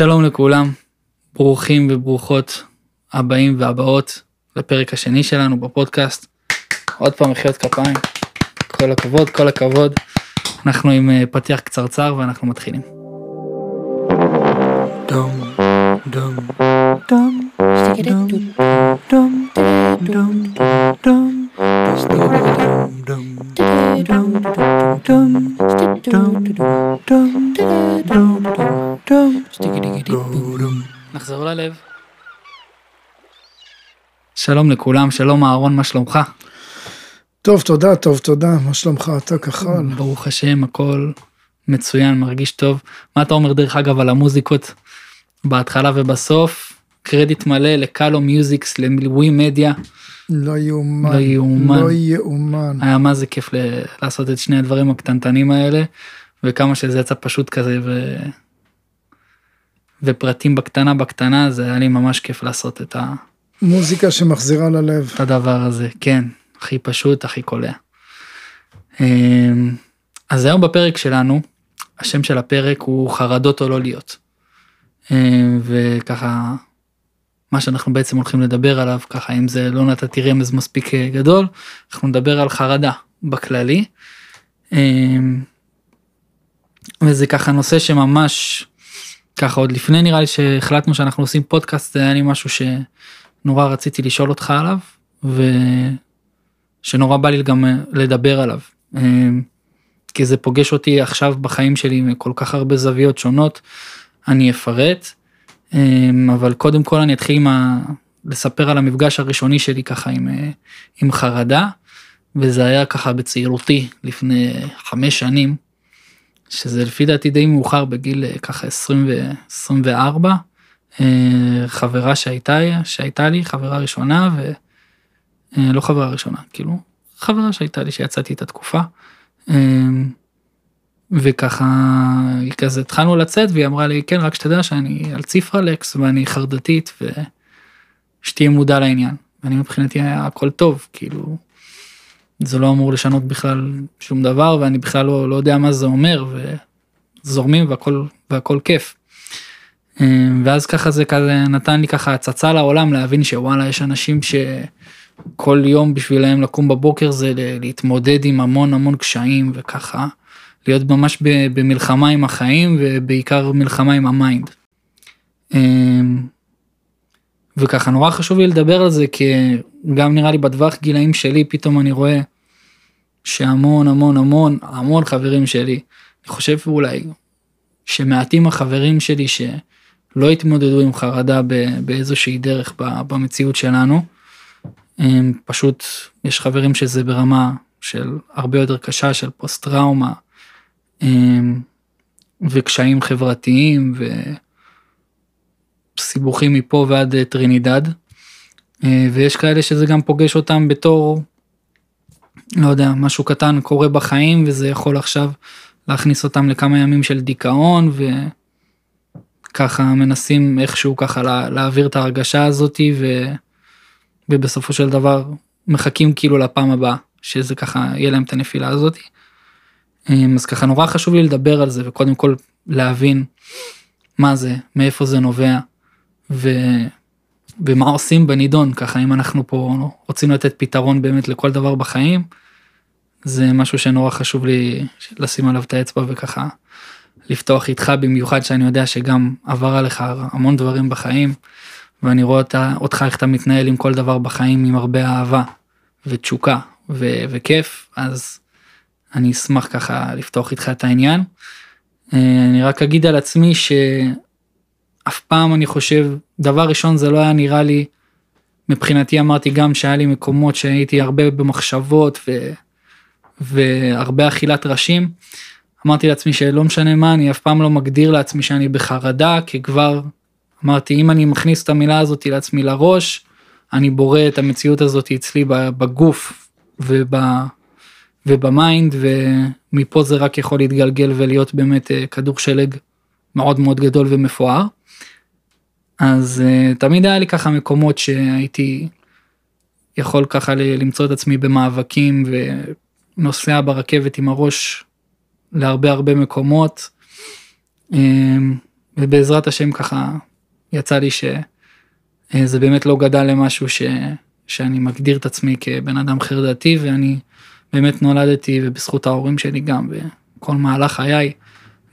שלום לכולם, ברוכים וברוכות הבאים והבאות לפרק השני שלנו בפודקאסט. עוד פעם מחיאות כפיים, כל הכבוד, כל הכבוד. אנחנו עם אה, פתיח קצרצר ואנחנו מתחילים. דום, דום, דום, דום, דום, דום, דום, נחזור ללב. שלום לכולם, שלום אהרון, מה שלומך? טוב, תודה, טוב, תודה, מה שלומך? אתה כחל. ברוך השם, הכל מצוין, מרגיש טוב. מה אתה אומר דרך אגב על המוזיקות בהתחלה ובסוף? קרדיט מלא לקלו מיוזיקס, לווי מדיה. לא יאומן. לא יאומן. לא יאומן. היה מה זה כיף ל- לעשות את שני הדברים הקטנטנים האלה, וכמה שזה יצא פשוט כזה, ו... ופרטים בקטנה בקטנה, זה היה לי ממש כיף לעשות את, ה... מוזיקה שמחזירה ללב. את הדבר הזה, כן, הכי פשוט, הכי קולע. אמ, אז היום בפרק שלנו, השם של הפרק הוא חרדות או לא להיות. אמ, וככה, מה שאנחנו בעצם הולכים לדבר עליו, ככה אם זה לא נתתי רמז מספיק אה, גדול, אנחנו נדבר על חרדה בכללי. אמ, וזה ככה נושא שממש, ככה עוד לפני נראה לי שהחלטנו שאנחנו עושים פודקאסט, זה היה לי משהו שנורא רציתי לשאול אותך עליו, ושנורא בא לי גם אה, לדבר עליו. אמ, כי זה פוגש אותי עכשיו בחיים שלי מכל כך הרבה זוויות שונות, אני אפרט, אמ, אבל קודם כל אני אתחיל עם ה... לספר על המפגש הראשוני שלי ככה עם, אה, עם חרדה, וזה היה ככה בצעירותי לפני חמש שנים, שזה לפי דעתי די מאוחר בגיל אה, ככה 20 ו-24, חברה שהייתה, שהייתה לי, חברה ראשונה, ולא חברה ראשונה, כאילו, חברה שהייתה לי שיצאתי את התקופה. וככה היא כזה התחלנו לצאת והיא אמרה לי כן רק שתדע שאני על ציפרלקס ואני חרדתית ושתהיה מודע לעניין. ואני מבחינתי היה הכל טוב כאילו זה לא אמור לשנות בכלל שום דבר ואני בכלל לא, לא יודע מה זה אומר וזורמים והכל והכל כיף. אמ, ואז ככה זה כזה נתן לי ככה הצצה לעולם להבין שוואלה יש אנשים שכל יום בשבילם לקום בבוקר זה להתמודד עם המון המון קשיים וככה להיות ממש במלחמה עם החיים ובעיקר מלחמה עם ה mind. אמ, וככה נורא חשוב לי לדבר על זה כי גם נראה לי בטווח גילאים שלי פתאום אני רואה שהמון המון המון המון חברים שלי אני חושב אולי שמעטים החברים שלי שלא התמודדו עם חרדה באיזושהי דרך במציאות שלנו. הם פשוט יש חברים שזה ברמה של הרבה יותר קשה של פוסט טראומה וקשיים חברתיים וסיבוכים מפה ועד אה, טרינידד. אה, ויש כאלה שזה גם פוגש אותם בתור, לא יודע, משהו קטן קורה בחיים וזה יכול עכשיו להכניס אותם לכמה ימים של דיכאון וככה מנסים איכשהו ככה לה, להעביר את ההרגשה הזאתי ו... ובסופו של דבר מחכים כאילו לפעם הבאה שזה ככה יהיה להם את הנפילה הזאתי. אמ, אז ככה נורא חשוב לי לדבר על זה וקודם כל להבין מה זה, מאיפה זה נובע ו... ומה עושים בנידון, ככה אם אנחנו פה רוצים לתת פתרון באמת לכל דבר בחיים, זה משהו שנורא חשוב לי לשים עליו את האצבע וככה לפתוח איתך במיוחד שאני יודע שגם עבר עליך המון דברים בחיים ואני רואה אותה, אותך איך אתה מתנהל עם כל דבר בחיים עם הרבה אהבה ותשוקה ו- וכיף אז אני אשמח ככה לפתוח איתך את העניין. אה, אני רק אגיד על עצמי שאף פעם אני חושב, דבר ראשון זה לא היה נראה לי, מבחינתי אמרתי גם שהיה לי מקומות שהייתי הרבה במחשבות ו... והרבה אכילת ראשים. אמרתי לעצמי שלא משנה מה, אני אף פעם לא מגדיר לעצמי שאני בחרדה, כי כבר אמרתי אם אני מכניס את המילה הזאת לעצמי לראש, אני בורא את המציאות הזאת אצלי בגוף וב... וב mind ומפה זה רק יכול להתגלגל ולהיות באמת אה, כדור שלג מאוד מאוד גדול ומפואר. אז uh, תמיד היה לי ככה מקומות שהייתי יכול ככה למצוא את עצמי במאבקים ונוסע ברכבת עם הראש להרבה הרבה מקומות. Um, ובעזרת השם ככה יצא לי שזה באמת לא גדל למשהו ש, שאני מגדיר את עצמי כבן אדם חרדתי ואני באמת נולדתי ובזכות ההורים שלי גם וכל מהלך חיי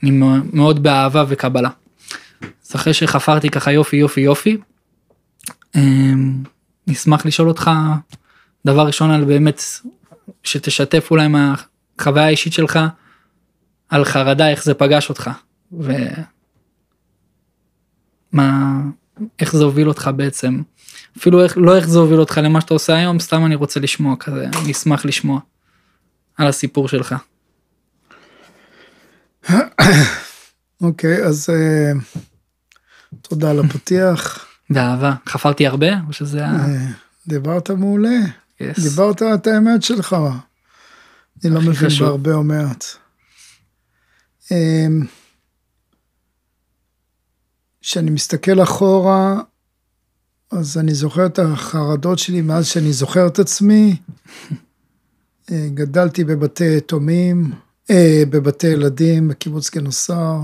אני מאוד באהבה וקבלה. אז אחרי שחפרתי ככה יופי יופי יופי אמ, נשמח לשאול אותך דבר ראשון על באמת שתשתף אולי מהחוויה האישית שלך על חרדה איך זה פגש אותך. ומה איך זה הוביל אותך בעצם אפילו איך לא איך זה הוביל אותך למה שאתה עושה היום סתם אני רוצה לשמוע כזה אני אשמח לשמוע על הסיפור שלך. אוקיי okay, אז uh, תודה על הפתיח. באהבה חפרתי הרבה או שזה uh, דיברת מעולה yes. דיברת את האמת שלך. אני לא מבין בהרבה או מעט. אמ, כשאני מסתכל אחורה, אז אני זוכר את החרדות שלי מאז שאני זוכר את עצמי. אה, גדלתי בבתי יתומים, אה, בבתי ילדים בקיבוץ גנוסר,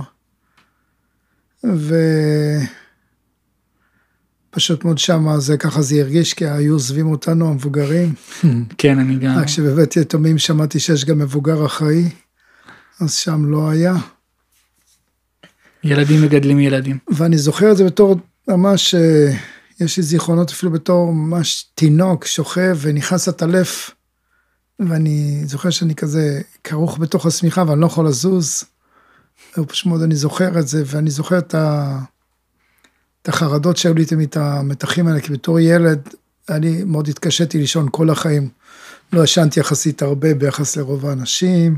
ופשוט מאוד שמה זה ככה זה הרגיש, כי היו עוזבים אותנו המבוגרים. כן, אני גם. רק שבבית יתומים שמעתי שיש גם מבוגר אחראי. אז שם לא היה. ילדים מגדלים ילדים. ואני זוכר את זה בתור ממש, אה, יש לי זיכרונות אפילו בתור ממש תינוק שוכב ונכנס לטלף, ואני זוכר שאני כזה כרוך בתוך השמיכה ואני לא יכול לזוז. ופשוט מאוד אני זוכר את זה, ואני זוכר את, ה... את החרדות שהיו לי את המתחים האלה, כי בתור ילד, אני מאוד התקשיתי לישון כל החיים. לא ישנתי יחסית הרבה ביחס לרוב האנשים.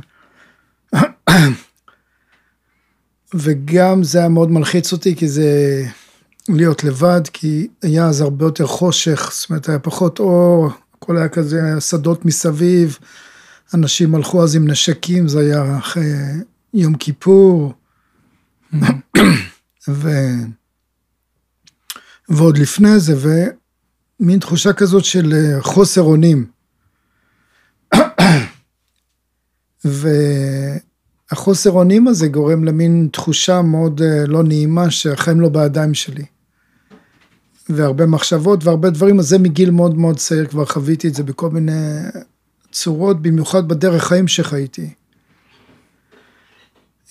וגם זה היה מאוד מלחיץ אותי, כי זה להיות לבד, כי היה אז הרבה יותר חושך, זאת אומרת, היה פחות אור, הכל היה כזה שדות מסביב, אנשים הלכו אז עם נשקים, זה היה אחרי יום כיפור, ו... ועוד לפני זה, ומין תחושה כזאת של חוסר אונים. והחוסר אונים הזה גורם למין תחושה מאוד אה, לא נעימה שהחיים לא בידיים שלי. והרבה מחשבות והרבה דברים, אז זה מגיל מאוד מאוד צעיר, כבר חוויתי את זה בכל מיני צורות, במיוחד בדרך חיים שחייתי.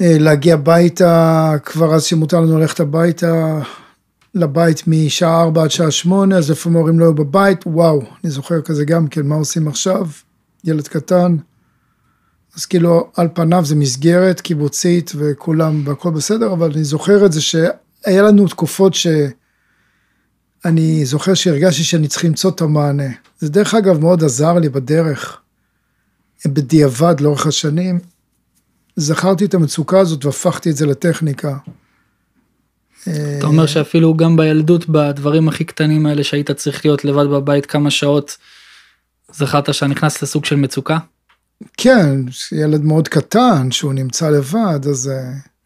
אה, להגיע הביתה, כבר אז שמותר לנו ללכת הביתה, לבית משעה 4 עד שעה 8, אז לפעמים ההורים לא היו בבית, וואו, אני זוכר כזה גם כן, מה עושים עכשיו? ילד קטן. אז כאילו על פניו זה מסגרת קיבוצית וכולם והכל בסדר, אבל אני זוכר את זה שהיה לנו תקופות שאני זוכר שהרגשתי שאני צריך למצוא את המענה. זה דרך אגב מאוד עזר לי בדרך, בדיעבד לאורך השנים. זכרתי את המצוקה הזאת והפכתי את זה לטכניקה. אתה אומר שאפילו גם בילדות בדברים הכי קטנים האלה שהיית צריך להיות לבד בבית כמה שעות זכרת שאתה נכנס לסוג של מצוקה? כן, ילד מאוד קטן שהוא נמצא לבד, אז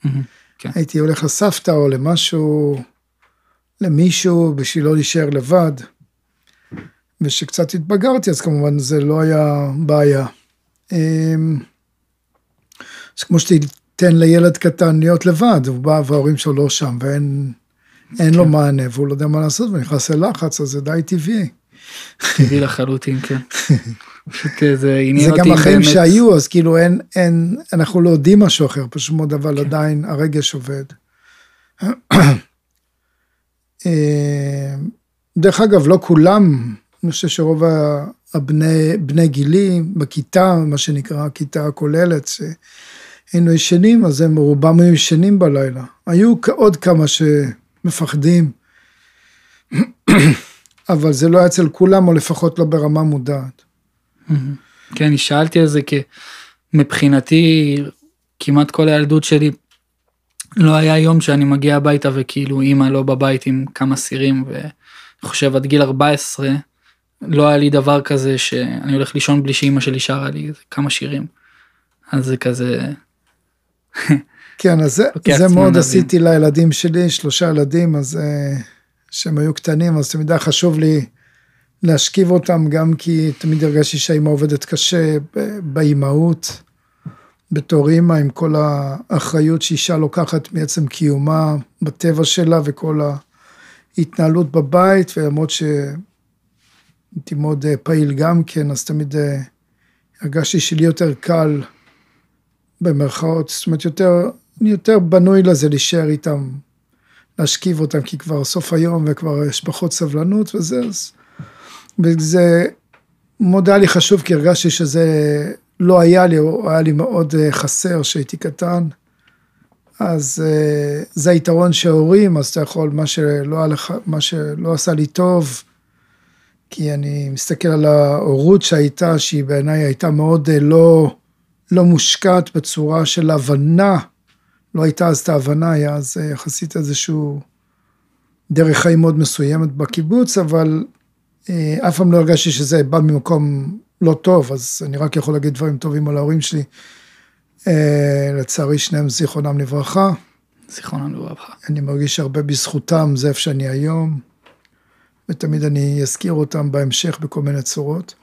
mm-hmm, כן. הייתי הולך לסבתא או למשהו, למישהו בשביל לא להישאר לבד. וכשקצת התבגרתי אז כמובן זה לא היה בעיה. אז כמו שתיתן לילד קטן להיות לבד, הוא בא וההורים שלו לא שם ואין כן. לו מענה והוא לא יודע מה לעשות ונכנס ללחץ, אז זה די טבעי. טבעי לחלוטין, כן. פשוט זה עניין אותי באמת. זה גם החיים שהיו, אז כאילו אין, אין, אנחנו לא יודעים משהו אחר, פשוט מאוד, אבל כן. עדיין הרגש עובד. אה, דרך אגב, לא כולם, אני חושב שרוב הבני בני גילי בכיתה, מה שנקרא הכיתה הכוללת, שהיינו ישנים, אז הם רובם היו ישנים בלילה. היו עוד כמה שמפחדים, אבל זה לא היה אצל כולם, או לפחות לא ברמה מודעת. כן, אני שאלתי על זה כי מבחינתי כמעט כל הילדות שלי לא היה יום שאני מגיע הביתה וכאילו אימא לא בבית עם כמה סירים ואני חושב עד גיל 14 לא היה לי דבר כזה שאני הולך לישון בלי שאימא שלי שרה לי כמה שירים. אז זה כזה. כן אז זה, זה מאוד נבין. עשיתי לילדים שלי שלושה ילדים אז אה, שהם היו קטנים אז תמיד היה חשוב לי להשכיב אותם גם כי תמיד הרגשתי שהאימא עובדת קשה באימהות, בתור אימא עם כל האחריות שאישה לוקחת מעצם קיומה בטבע שלה וכל ההתנהלות בבית, ולמרות שהייתי מאוד אה, פעיל גם כן, אז תמיד אה, הרגשתי שלי יותר קל, במרכאות, זאת אומרת יותר, יותר בנוי לזה להישאר איתם, להשכיב אותם, כי כבר סוף היום וכבר יש פחות סבלנות וזה, אז... וזה מאוד היה לי חשוב, כי הרגשתי שזה לא היה לי, או היה לי מאוד אה, חסר שהייתי קטן. אז אה, זה היתרון שהורים, אז אתה יכול, מה שלא, לך, מה שלא עשה לי טוב, כי אני מסתכל על ההורות שהייתה, שהיא בעיניי הייתה מאוד אה, לא, לא מושקעת בצורה של הבנה, לא הייתה אז את ההבנה, היה אז יחסית איזשהו דרך חיים מאוד מסוימת בקיבוץ, אבל אף פעם לא הרגשתי שזה בא ממקום לא טוב, אז אני רק יכול להגיד דברים טובים על ההורים שלי. אה, לצערי שניהם זיכרונם לברכה. זיכרונם לברכה. אני מרגיש הרבה בזכותם, זה איפה שאני היום, ותמיד אני אזכיר אותם בהמשך בכל מיני צורות.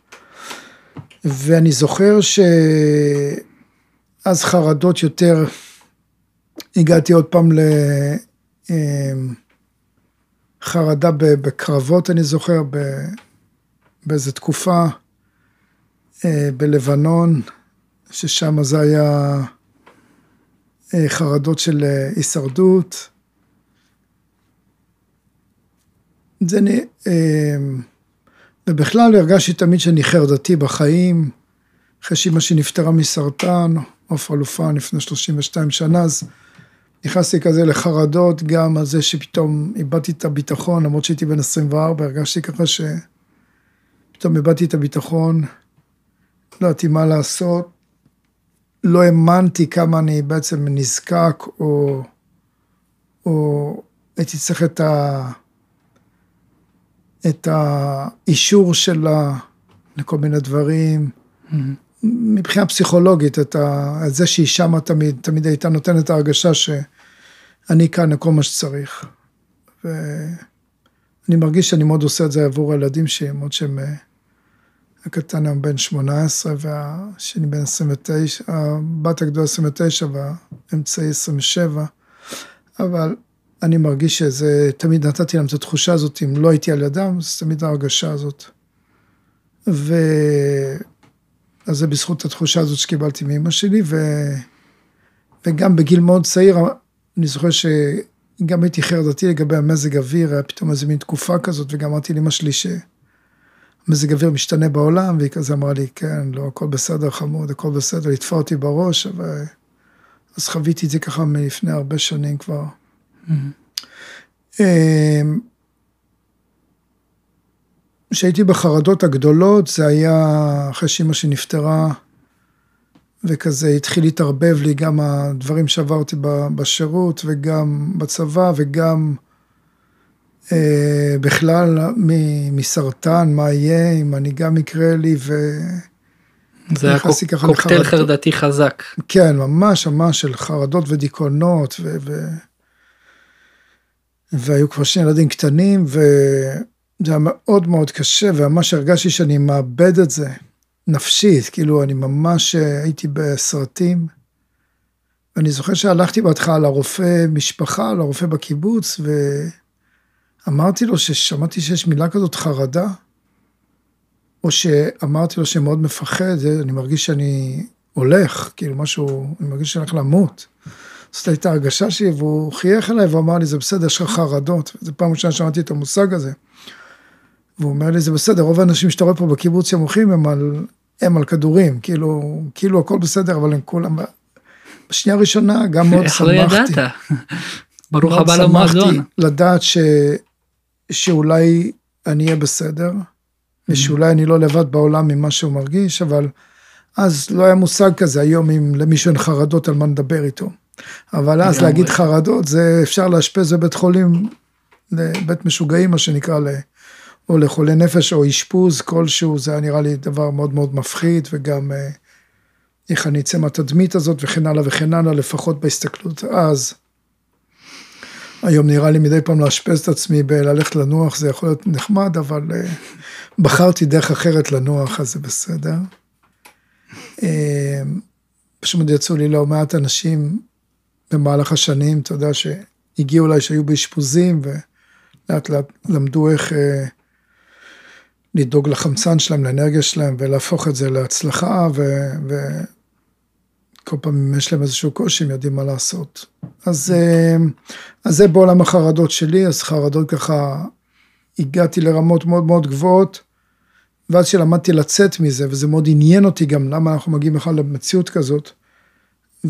ואני זוכר שאז חרדות יותר, הגעתי עוד פעם לחרדה אה, בקרבות, אני זוכר, באיזה תקופה. אה, בלבנון, ששם זה היה אה, חרדות של אה, הישרדות. זה נ... ובכלל הרגשתי תמיד שאני חרדתי בחיים, אחרי שאימא שלי נפטרה מסרטן, עופרה לופן לפני 32 שנה, אז נכנסתי כזה לחרדות גם על זה שפתאום איבדתי את הביטחון, למרות שהייתי בן 24, הרגשתי ככה שפתאום איבדתי את הביטחון. לא ידעתי מה לעשות, לא האמנתי כמה אני בעצם נזקק, או, או הייתי צריך את, ה, את האישור שלה לכל מיני דברים. Mm-hmm. מבחינה פסיכולוגית, את, ה, את זה שהיא שמה תמיד, תמיד הייתה נותנת את ההרגשה שאני כאן לכל מה שצריך. ואני מרגיש שאני מאוד עושה את זה עבור הילדים שלי, למרות שהם הקטן היום בן 18 והשני בן 29, הבת הגדולה 29 והאמצעי 27, אבל אני מרגיש שזה, תמיד נתתי להם את התחושה הזאת, אם לא הייתי על ידם, זה תמיד ההרגשה הזאת. ו... אז זה בזכות התחושה הזאת שקיבלתי מאמא שלי, ו... וגם בגיל מאוד צעיר, אני זוכר שגם הייתי חרדתי לגבי המזג אוויר, היה פתאום איזה מין תקופה כזאת, וגם אמרתי לאמא שלי ש... מזג אוויר משתנה בעולם, והיא כזה אמרה לי, כן, לא, הכל בסדר חמוד, הכל בסדר, ליטפה אותי בראש, אבל... אז חוויתי את זה ככה מלפני הרבה שנים כבר. כשהייתי בחרדות הגדולות, זה היה אחרי שאימא שנפטרה, וכזה התחיל להתערבב לי גם הדברים שעברתי בשירות, וגם בצבא, וגם אה, בכלל מסרטן, מה יהיה, אם אני גם יקרה לי, ו... זה היה קוקטייל חרדתי חזק. כן, ממש ממש של חרדות ודיכאונות, ו... ו... והיו כבר שני ילדים קטנים, וזה היה מאוד מאוד קשה, וממש הרגשתי שאני מאבד את זה, נפשית, כאילו אני ממש הייתי בסרטים. ואני זוכר שהלכתי בהתחלה לרופא משפחה, לרופא בקיבוץ, ו... אמרתי לו ששמעתי שיש מילה כזאת חרדה, או שאמרתי לו שמאוד מפחד, אני מרגיש שאני הולך, כאילו משהו, אני מרגיש שאני הולך למות. זאת הייתה הרגשה שלי, והוא חייך אליי ואמר לי, זה בסדר, יש לך חרדות. זו פעם ראשונה שמעתי את המושג הזה. והוא אומר לי, זה בסדר, רוב האנשים שאתה רואה פה בקיבוץ המוחים הם על, הם על כדורים, כאילו, כאילו הכל בסדר, אבל הם כולם... בשנייה הראשונה גם מאוד שמחתי. איך לא ידעת? ברוך הבא למועדון. מאוד שמחתי לדעת ש... שאולי אני אהיה בסדר, ושאולי אני לא לבד בעולם ממה שהוא מרגיש, אבל אז לא היה מושג כזה, היום אם למישהו אין חרדות על מה נדבר איתו. אבל אז להגיד חרדות, זה אפשר לאשפז בבית חולים, לבית משוגעים, מה שנקרא, או לחולי נפש, או אשפוז כלשהו, זה היה נראה לי דבר מאוד מאוד מפחיד, וגם אה, איך אני אצא מהתדמית הזאת, וכן הלאה וכן הלאה, לפחות בהסתכלות אז. היום נראה לי מדי פעם לאשפז את עצמי בללכת לנוח, זה יכול להיות נחמד, אבל uh, בחרתי דרך אחרת לנוח, אז זה בסדר. Uh, פשוט יצאו לי לא מעט אנשים במהלך השנים, אתה יודע, שהגיעו אליי שהיו באשפוזים, ולאט לאט למדו איך אה, לדאוג לחמצן שלהם, לאנרגיה שלהם, ולהפוך את זה להצלחה, ו... כל פעם אם יש להם איזשהו קושי, הם יודעים מה לעשות. אז, אה, אז זה בעולם החרדות שלי, אז חרדות ככה, הגעתי לרמות מאוד מאוד גבוהות, ואז שלמדתי לצאת מזה, וזה מאוד עניין אותי גם, למה אנחנו מגיעים בכלל למציאות כזאת.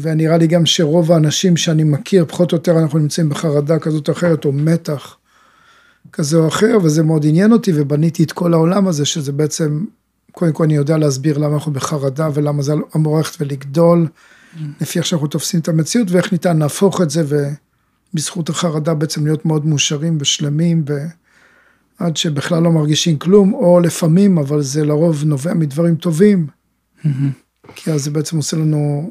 ונראה לי גם שרוב האנשים שאני מכיר, פחות או יותר אנחנו נמצאים בחרדה כזאת או אחרת, או מתח כזה או אחר, וזה מאוד עניין אותי, ובניתי את כל העולם הזה, שזה בעצם, קודם כל אני יודע להסביר למה אנחנו בחרדה, ולמה זה אמור ללכת ולגדול, mm. לפי איך שאנחנו תופסים את המציאות, ואיך ניתן להפוך את זה, ובזכות החרדה בעצם להיות מאוד מאושרים ושלמים, ועד שבכלל לא מרגישים כלום, או לפעמים, אבל זה לרוב נובע מדברים טובים, mm-hmm. כי אז זה בעצם עושה לנו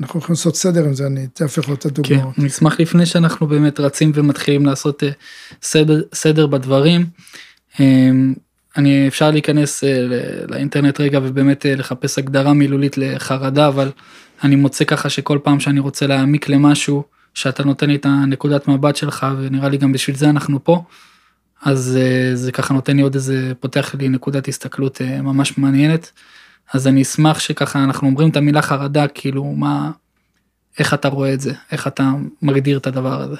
אנחנו יכולים לעשות סדר עם זה, אני תכף יכול לתת דוגמאות. כן, אני אשמח לפני שאנחנו באמת רצים ומתחילים לעשות אה, סדר, סדר בדברים. אמ, אני אפשר להיכנס אה, לאינטרנט רגע ובאמת אה, לחפש הגדרה מילולית לחרדה, אבל אני מוצא ככה שכל פעם שאני רוצה להעמיק למשהו, שאתה נותן לי את הנקודת מבט שלך, ונראה לי גם בשביל זה אנחנו פה, אז זה ככה נותן לי עוד איזה, פותח לי נקודת הסתכלות ממש מעניינת. אז אני אשמח שככה אנחנו אומרים את המילה חרדה, כאילו מה, איך אתה רואה את זה, איך אתה מגדיר את הדבר הזה.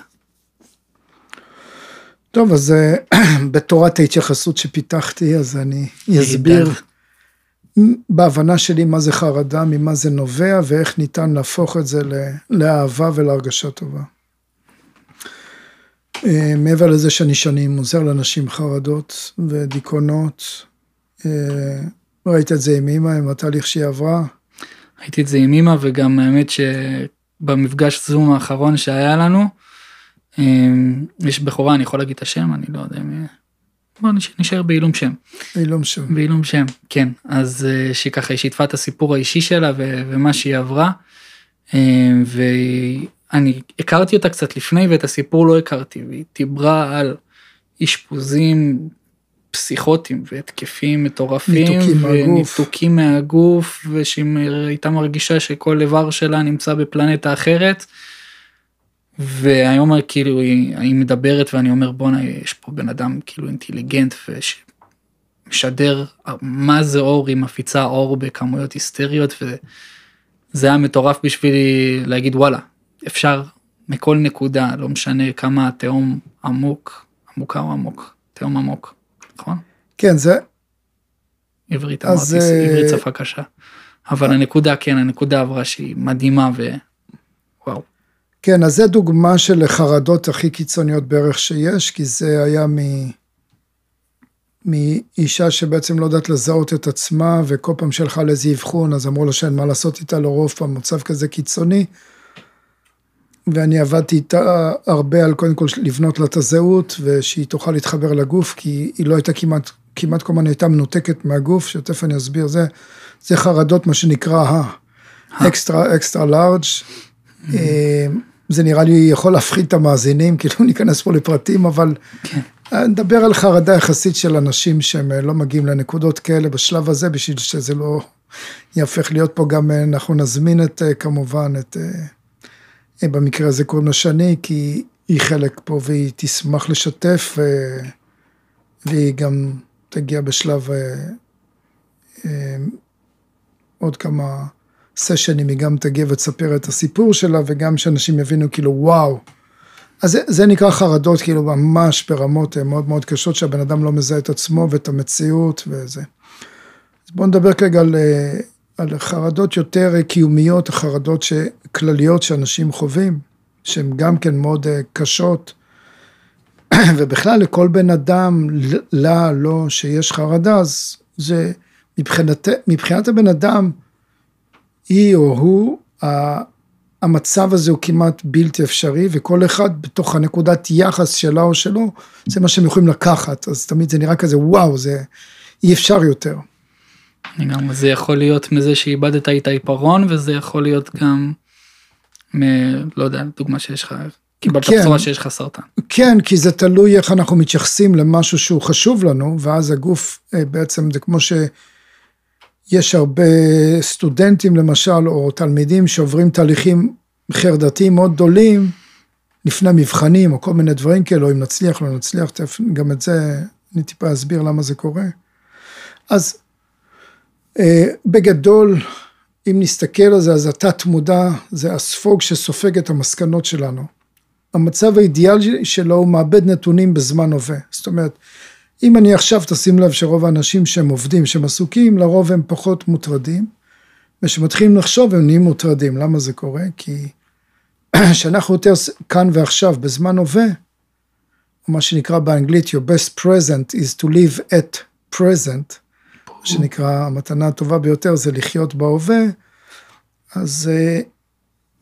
טוב, אז אה, בתורת ההתייחסות שפיתחתי, אז אני אסביר בהבנה שלי מה זה חרדה, ממה זה נובע, ואיך ניתן להפוך את זה לאהבה ולהרגשה טובה. אה, מעבר לזה שאני שנים עוזר לאנשים חרדות ודיכאונות, אה, ראית את זה עם אמא, עם התהליך שהיא עברה? ראיתי את זה עם אמא, וגם האמת שבמפגש זום האחרון שהיה לנו, אמ, יש בכורה, אני יכול להגיד את השם, אני לא יודע מי... בוא נשאר בעילום שם. בעילום שם. בעילום שם, כן. אז אה, שהיא ככה, היא שיתפה את הסיפור האישי שלה ומה שהיא עברה. אמ, ואני הכרתי אותה קצת לפני ואת הסיפור לא הכרתי, והיא דיברה על אשפוזים פסיכוטיים והתקפים מטורפים וניתוקים מהגוף ושהיא הייתה מרגישה שכל איבר שלה נמצא בפלנטה אחרת. והיום כאילו היא, היא מדברת ואני אומר בואנה יש פה בן אדם כאילו אינטליגנט ומשדר מה זה אור היא מפיצה אור בכמויות היסטריות וזה היה מטורף בשבילי להגיד וואלה אפשר מכל נקודה לא משנה כמה התהום עמוק עמוקה או עמוק תהום עמוק נכון? כן, זה... עברית אמרתי, אה, עברית שפה קשה. אבל הנקודה, כן, הנקודה עברה שהיא מדהימה ווואו. כן, אז זה דוגמה של חרדות הכי קיצוניות בערך שיש, כי זה היה מ... מאישה שבעצם לא יודעת לזהות את עצמה, וכל פעם שהלכה לאיזה אבחון, אז אמרו לה שאין מה לעשות איתה לרוב פעם מצב כזה קיצוני. ואני עבדתי איתה הרבה על קודם כל לבנות לה את הזהות, ושהיא תוכל להתחבר לגוף, כי היא לא הייתה כמעט, כמעט כל הזמן הייתה מנותקת מהגוף, שתכף אני אסביר, זה, זה חרדות, מה שנקרא האקסטרה, אקסטרה לארג'. זה נראה לי יכול להפחיד את המאזינים, כאילו ניכנס פה לפרטים, אבל כן. נדבר על חרדה יחסית של אנשים שהם אה, לא מגיעים לנקודות כאלה בשלב הזה, בשביל שזה לא יהפך להיות פה גם, אה, אנחנו נזמין את, אה, כמובן, את במקרה הזה קוראים לה שני, כי היא חלק פה והיא תשמח לשתף, והיא גם תגיע בשלב אה, אה, עוד כמה סשנים, היא גם תגיע ותספר את הסיפור שלה, וגם שאנשים יבינו כאילו וואו. אז זה, זה נקרא חרדות כאילו ממש ברמות אה, מאוד מאוד קשות, שהבן אדם לא מזהה את עצמו ואת המציאות וזה. אז בואו נדבר כרגע על, על חרדות יותר קיומיות, חרדות. כלליות שאנשים חווים, שהן גם כן מאוד אה, קשות, ובכלל לכל בן אדם, לה, לא, שיש חרדה, אז זה מבחינת, מבחינת הבן אדם, היא או הוא, המצב הזה הוא כמעט בלתי אפשרי, וכל אחד בתוך הנקודת יחס שלה או שלו, זה מה שהם יכולים לקחת, אז תמיד זה נראה כזה, וואו, זה אי אפשר יותר. גם זה יכול להיות מזה שאיבדת את העיפרון, וזה יכול להיות גם מ... לא יודע, דוגמה שיש לך, קיבלת כן, בשורה שיש לך סרטן. כן, כי זה תלוי איך אנחנו מתייחסים למשהו שהוא חשוב לנו, ואז הגוף אה, בעצם זה כמו יש הרבה סטודנטים למשל, או תלמידים שעוברים תהליכים חרדתיים מאוד גדולים, לפני מבחנים, או כל מיני דברים כאלו, אם נצליח, לא נצליח, גם את זה, אני טיפה אסביר למה זה קורה. אז בגדול, אם נסתכל על זה, אז התת מודע זה הספוג שסופג את המסקנות שלנו. המצב האידיאלי שלו הוא מאבד נתונים בזמן הווה. זאת אומרת, אם אני עכשיו, תשים לב שרוב האנשים שהם עובדים, שהם עסוקים, לרוב הם פחות מוטרדים, וכשמתחילים לחשוב הם נהיים מוטרדים. למה זה קורה? כי כשאנחנו יותר כאן ועכשיו, בזמן הווה, או מה שנקרא באנגלית, your best present is to live at present, שנקרא, המתנה הטובה ביותר זה לחיות בהווה, אז אה,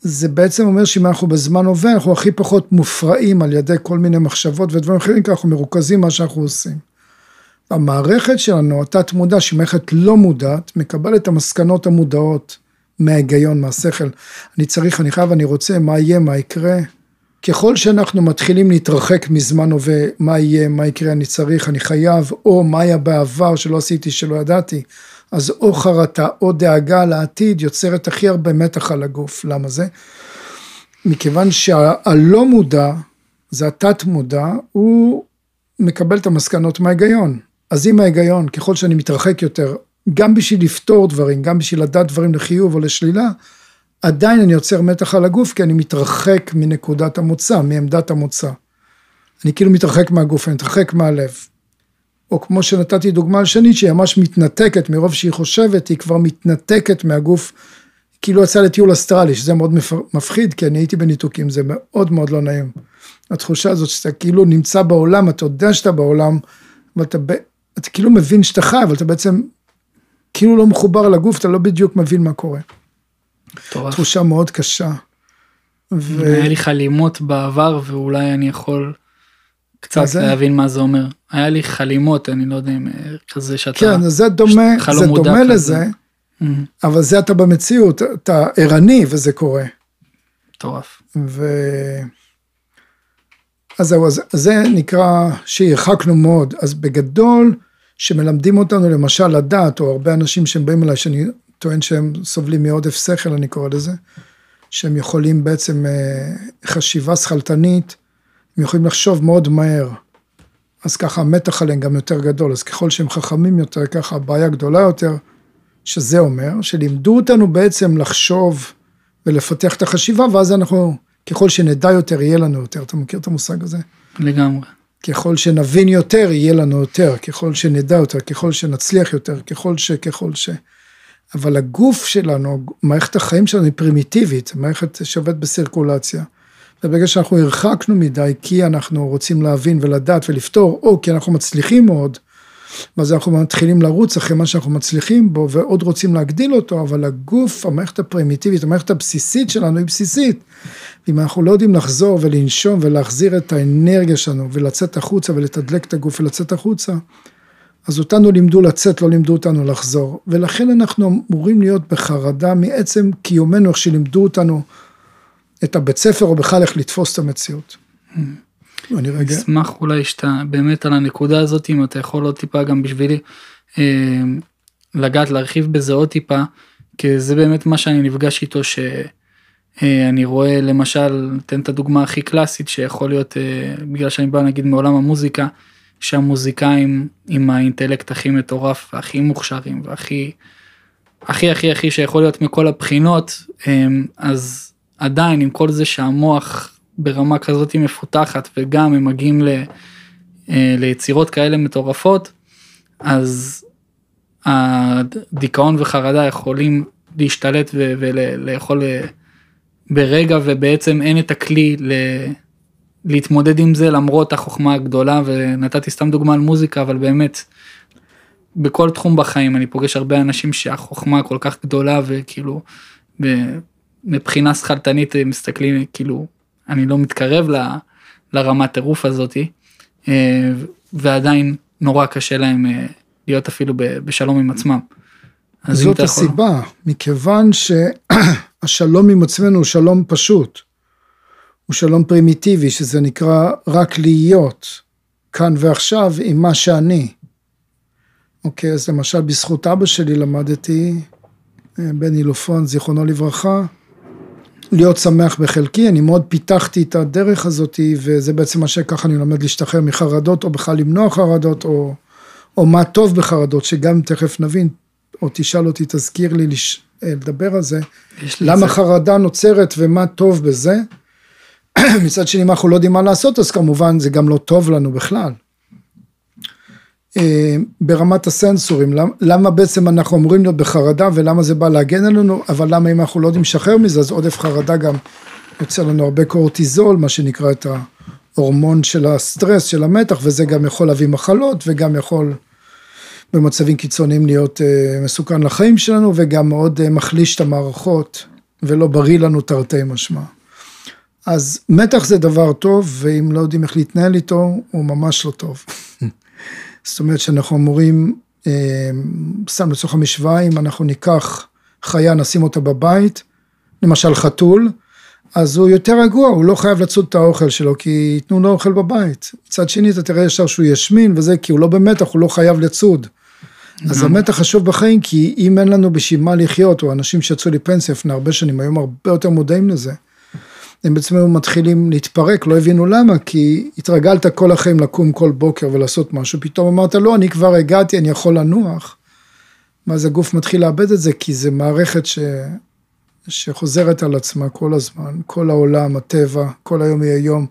זה בעצם אומר שאם אנחנו בזמן הווה, אנחנו הכי פחות מופרעים על ידי כל מיני מחשבות ודברים אחרים, כי אנחנו מרוכזים מה שאנחנו עושים. המערכת שלנו, התת מודע, שהיא מערכת לא מודעת, מקבלת את המסקנות המודעות מההיגיון, מהשכל. אני צריך, אני חייב, אני רוצה, מה יהיה, מה יקרה. ככל שאנחנו מתחילים להתרחק מזמן הווה, מה יהיה, מה יקרה, אני צריך, אני חייב, או מה היה בעבר שלא עשיתי, שלא ידעתי, אז או חרטה או דאגה לעתיד יוצרת הכי הרבה מתח על הגוף. למה זה? מכיוון שהלא מודע, זה התת מודע, הוא מקבל את המסקנות מההיגיון. אז אם ההיגיון, ככל שאני מתרחק יותר, גם בשביל לפתור דברים, גם בשביל לדעת דברים לחיוב או לשלילה, עדיין אני יוצר מתח על הגוף כי אני מתרחק מנקודת המוצא, מעמדת המוצא. אני כאילו מתרחק מהגוף, אני מתרחק מהלב. או כמו שנתתי דוגמה על שנית, שהיא ממש מתנתקת, מרוב שהיא חושבת, היא כבר מתנתקת מהגוף, כאילו יצאה לטיול אסטרלי, שזה מאוד מפחיד, כי אני הייתי בניתוקים, זה מאוד מאוד לא נעים. התחושה הזאת שאתה כאילו נמצא בעולם, אתה יודע שאתה בעולם, אבל אתה, אתה כאילו מבין שאתה חי, אבל אתה בעצם כאילו לא מחובר לגוף, אתה לא בדיוק מבין מה קורה. טורף. תחושה מאוד קשה. ו... היה לי חלימות בעבר ואולי אני יכול קצת זה? להבין מה זה אומר. היה לי חלימות, אני לא יודע אם אה, כזה שאתה... כן, זה דומה, זה דומה כזה. לזה, mm-hmm. אבל זה אתה במציאות, אתה ערני וזה קורה. מטורף. ו... אז זהו, אז זה נקרא שהרחקנו מאוד. אז בגדול, שמלמדים אותנו למשל לדעת, או הרבה אנשים שהם באים אליי, שאני טוען שהם סובלים מעודף שכל, אני קורא לזה, שהם יכולים בעצם אה, חשיבה שכלתנית, הם יכולים לחשוב מאוד מהר. אז ככה המתח עליהם גם יותר גדול, אז ככל שהם חכמים יותר, ככה הבעיה גדולה יותר, שזה אומר, שלימדו אותנו בעצם לחשוב ולפתח את החשיבה, ואז אנחנו, ככל שנדע יותר, יהיה לנו יותר. אתה מכיר את המושג הזה? לגמרי. ככל שנבין יותר, יהיה לנו יותר, ככל שנדע יותר, ככל שנצליח יותר, ככל ש... ככל ש... אבל הגוף שלנו, מערכת החיים שלנו היא פרימיטיבית, מערכת שעובדת בסירקולציה. וברגע שאנחנו הרחקנו מדי, כי אנחנו רוצים להבין ולדעת ולפתור, או כי אנחנו מצליחים מאוד, ואז אנחנו מתחילים לרוץ אחרי מה שאנחנו מצליחים בו, ועוד רוצים להגדיל אותו, אבל הגוף, המערכת הפרימיטיבית, המערכת הבסיסית שלנו היא בסיסית. אם אנחנו לא יודעים לחזור ולנשום ולהחזיר את האנרגיה שלנו, ולצאת החוצה ולתדלק את הגוף ולצאת החוצה, אז אותנו לימדו לצאת, לא לימדו אותנו לחזור. ולכן אנחנו אמורים להיות בחרדה מעצם קיומנו, איך שלימדו אותנו את הבית ספר, או בכלל איך לתפוס את המציאות. אני רגע... אשמח אולי שאתה באמת על הנקודה הזאת, אם אתה יכול עוד טיפה גם בשבילי אה, לגעת, להרחיב בזה עוד טיפה, כי זה באמת מה שאני נפגש איתו, שאני אה, רואה למשל, נותן את הדוגמה הכי קלאסית, שיכול להיות, אה, בגלל שאני בא נגיד מעולם המוזיקה, שהמוזיקאים עם האינטלקט הכי מטורף, והכי מוכשרים, והכי, הכי הכי הכי שיכול להיות מכל הבחינות, אה, אז עדיין עם כל זה שהמוח ברמה כזאת מפותחת וגם הם מגיעים ל, אה, ליצירות כאלה מטורפות, אז הדיכאון וחרדה יכולים להשתלט ולאכול אה, ברגע ובעצם אין את הכלי ל... להתמודד עם זה למרות החוכמה הגדולה ונתתי סתם דוגמה על מוזיקה אבל באמת בכל תחום בחיים אני פוגש הרבה אנשים שהחוכמה כל כך גדולה וכאילו מבחינה שכלתנית מסתכלים כאילו אני לא מתקרב ל, לרמת טירוף הזאתי, אה, ועדיין נורא קשה להם אה, להיות אפילו בשלום עם עצמם. זאת הסיבה, יכול... מכיוון שהשלום עם עצמנו הוא שלום פשוט, הוא שלום פרימיטיבי, שזה נקרא רק להיות כאן ועכשיו עם מה שאני. אוקיי, אז למשל בזכות אבא שלי למדתי, אה, בני לופון, זיכרונו לברכה, להיות שמח בחלקי, אני מאוד פיתחתי את הדרך הזאת, וזה בעצם מה שככה אני לומד להשתחרר מחרדות, או בכלל למנוע חרדות, או, או מה טוב בחרדות, שגם תכף נבין, או תשאל אותי, תזכיר לי לש... אה, לדבר על זה, למה זה. חרדה נוצרת ומה טוב בזה. מצד שני, אם אנחנו לא יודעים מה לעשות, אז כמובן זה גם לא טוב לנו בכלל. אה, ברמת הסנסורים, למה בעצם אנחנו אמורים להיות בחרדה ולמה זה בא להגן עלינו, אבל למה אם אנחנו לא יודעים לשחרר מזה, אז עודף חרדה גם יוצא לנו הרבה קורטיזול, מה שנקרא את ההורמון של הסטרס, של המתח, וזה גם יכול להביא מחלות וגם יכול במצבים קיצוניים להיות אה, מסוכן לחיים שלנו וגם מאוד אה, מחליש את המערכות ולא בריא לנו תרתי משמע. אז מתח זה דבר טוב, ואם לא יודעים איך להתנהל איתו, הוא ממש לא טוב. זאת אומרת שאנחנו אמורים, אה, סתם לצורך המשוואה, אם אנחנו ניקח חיה, נשים אותה בבית, למשל חתול, אז הוא יותר רגוע, הוא לא חייב לצוד את האוכל שלו, כי ייתנו לו אוכל בבית. מצד שני, אתה תראה ישר שהוא ישמין וזה, כי הוא לא במתח, הוא לא חייב לצוד. אז המתח חשוב בחיים, כי אם אין לנו בשביל מה לחיות, או אנשים שיצאו לפנסיה לפני הרבה שנים, היום הרבה יותר מודעים לזה. הם בעצם היו מתחילים להתפרק, לא הבינו למה, כי התרגלת כל החיים לקום כל בוקר ולעשות משהו, פתאום אמרת, לא, אני כבר הגעתי, אני יכול לנוח. ואז הגוף מתחיל לאבד את זה, כי זה מערכת ש... שחוזרת על עצמה כל הזמן, כל העולם, הטבע, כל היום יהיה יום,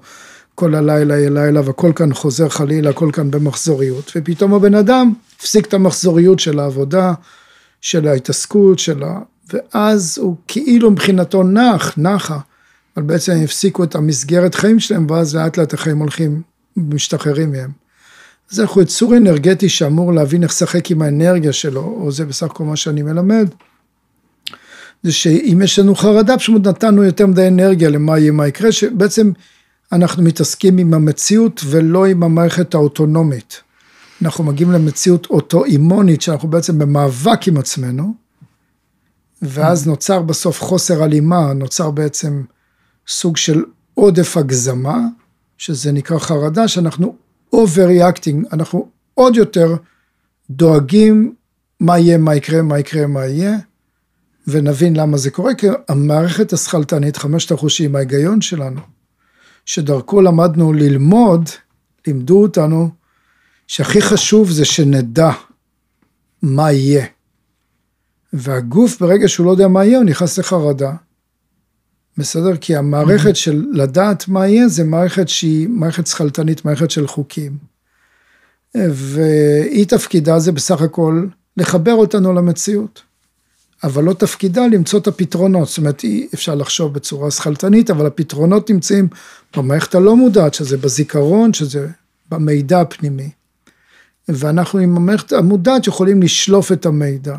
כל הלילה יהיה לילה, והכל כאן חוזר חלילה, הכל כאן במחזוריות, ופתאום הבן אדם הפסיק את המחזוריות של העבודה, של ההתעסקות, של ה... ואז הוא כאילו מבחינתו נח, נחה. אבל בעצם הם הפסיקו את המסגרת חיים שלהם, ואז לאט לאט החיים הולכים, משתחררים מהם. אז אנחנו יצור אנרגטי שאמור להבין איך לשחק עם האנרגיה שלו, או זה בסך הכל מה שאני מלמד, זה שאם יש לנו חרדה, פשוט נתנו יותר מדי אנרגיה למה יהיה, מה יקרה, שבעצם אנחנו מתעסקים עם המציאות ולא עם המערכת האוטונומית. אנחנו מגיעים למציאות אוטואימונית, שאנחנו בעצם במאבק עם עצמנו, ואז נוצר בסוף חוסר הלימה, נוצר בעצם סוג של עודף הגזמה, שזה נקרא חרדה, שאנחנו overreacting, אנחנו עוד יותר דואגים מה יהיה, מה יקרה, מה יקרה, מה יהיה, ונבין למה זה קורה, כי המערכת השכלתנית, חמשת החושים, ההיגיון שלנו, שדרכו למדנו ללמוד, לימדו אותנו, שהכי חשוב זה שנדע מה יהיה. והגוף, ברגע שהוא לא יודע מה יהיה, הוא נכנס לחרדה, בסדר? כי המערכת mm-hmm. של לדעת מה יהיה, זה מערכת שהיא מערכת שכלתנית, מערכת של חוקים. והיא תפקידה זה בסך הכל לחבר אותנו למציאות. אבל לא תפקידה למצוא את הפתרונות, זאת אומרת אי אפשר לחשוב בצורה שכלתנית, אבל הפתרונות נמצאים במערכת הלא מודעת, שזה בזיכרון, שזה במידע הפנימי. ואנחנו עם המערכת המודעת יכולים לשלוף את המידע.